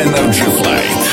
Energy Flight.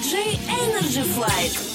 DJ Energy Flight.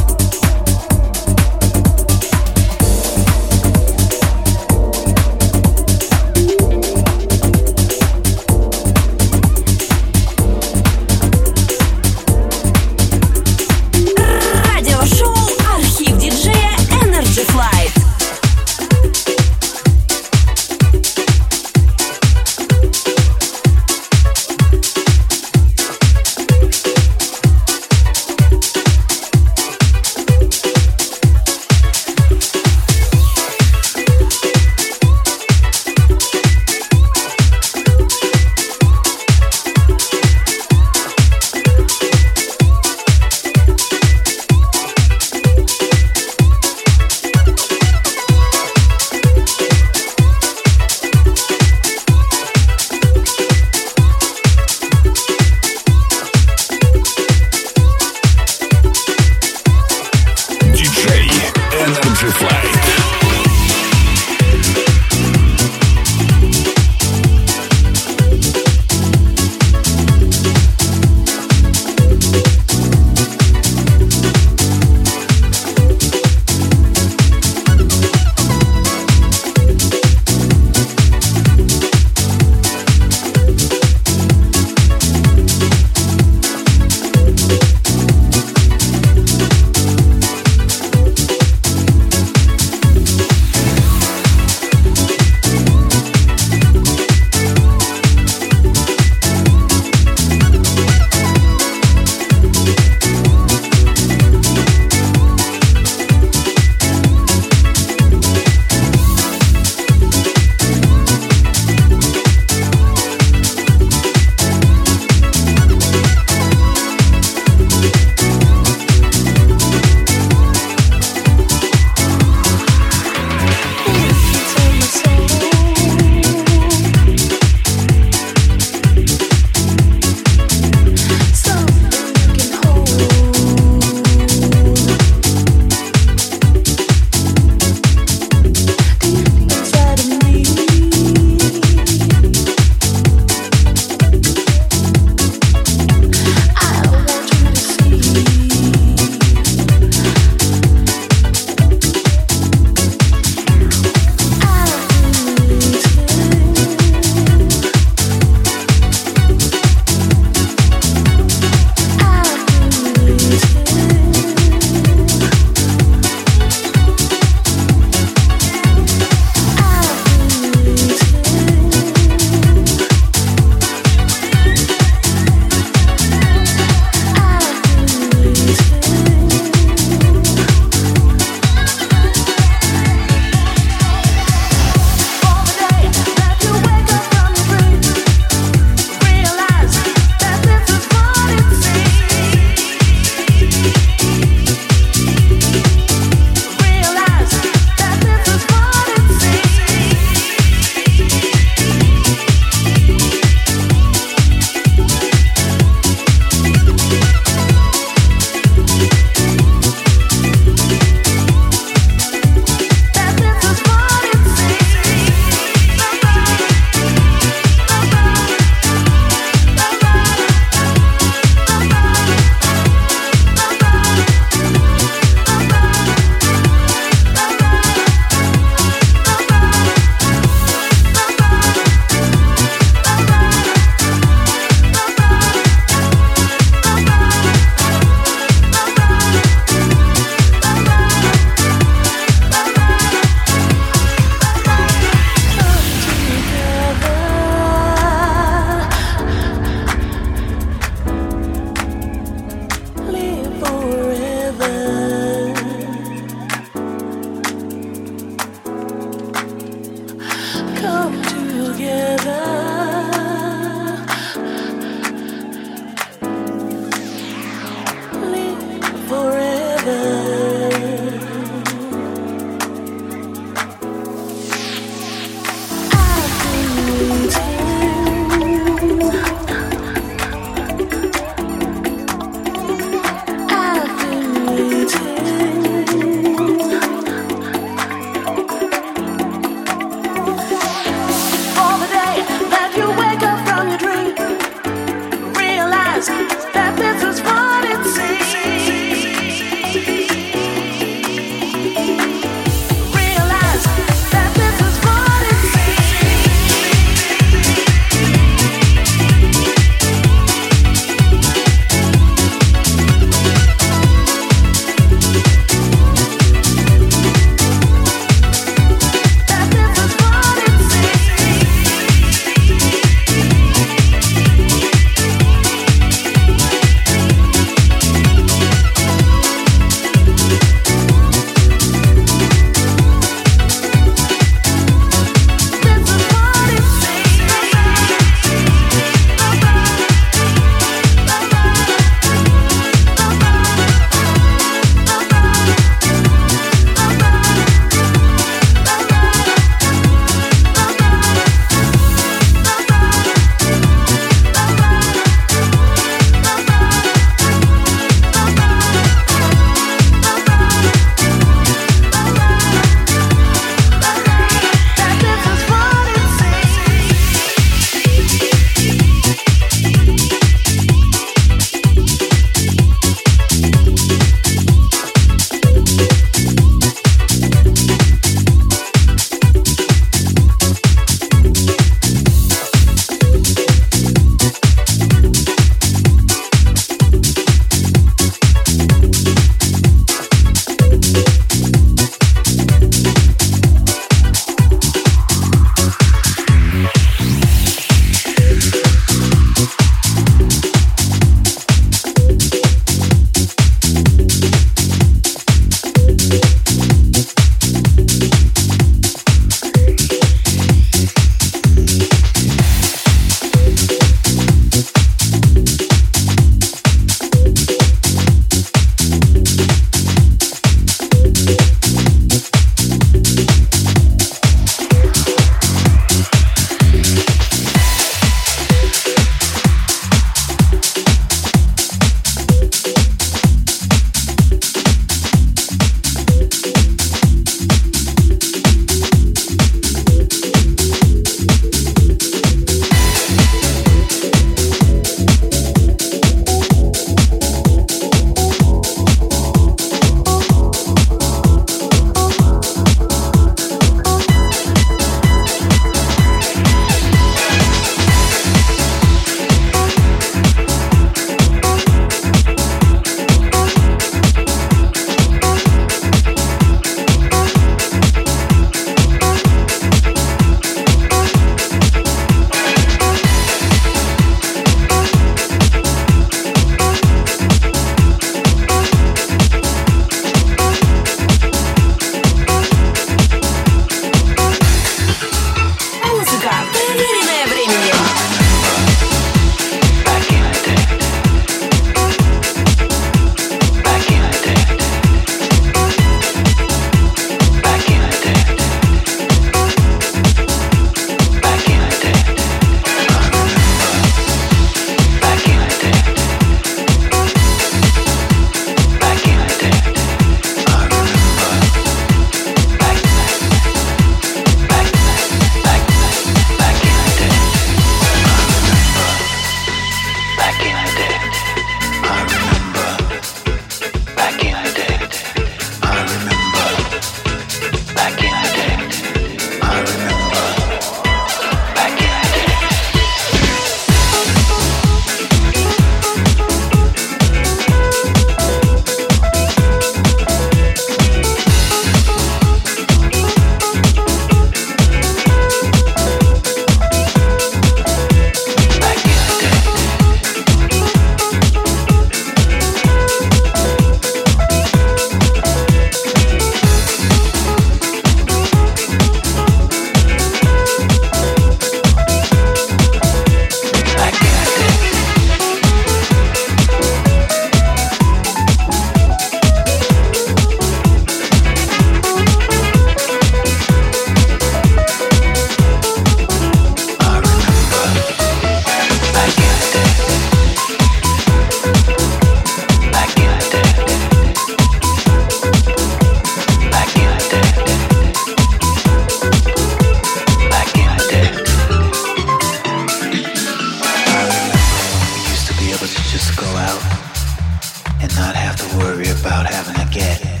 and not have to worry about having to get it.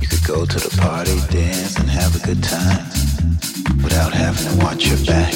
You could go to the party, dance, and have a good time without having to watch your back.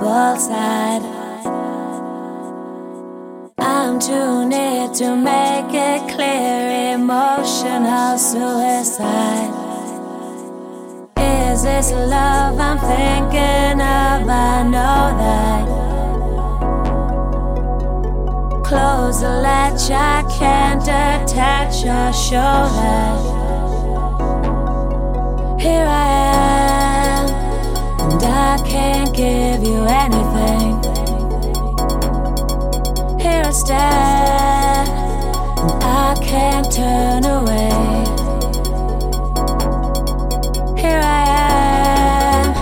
double side. I'm too near to make it clear emotional suicide. Is this love I'm thinking of? I know that. Close the latch, I can't attach show shoulder. Here I am and I can't give you anything. Here I stand, and I can't turn away. Here I am,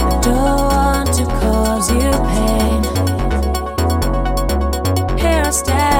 I don't want to cause you pain. Here I stand.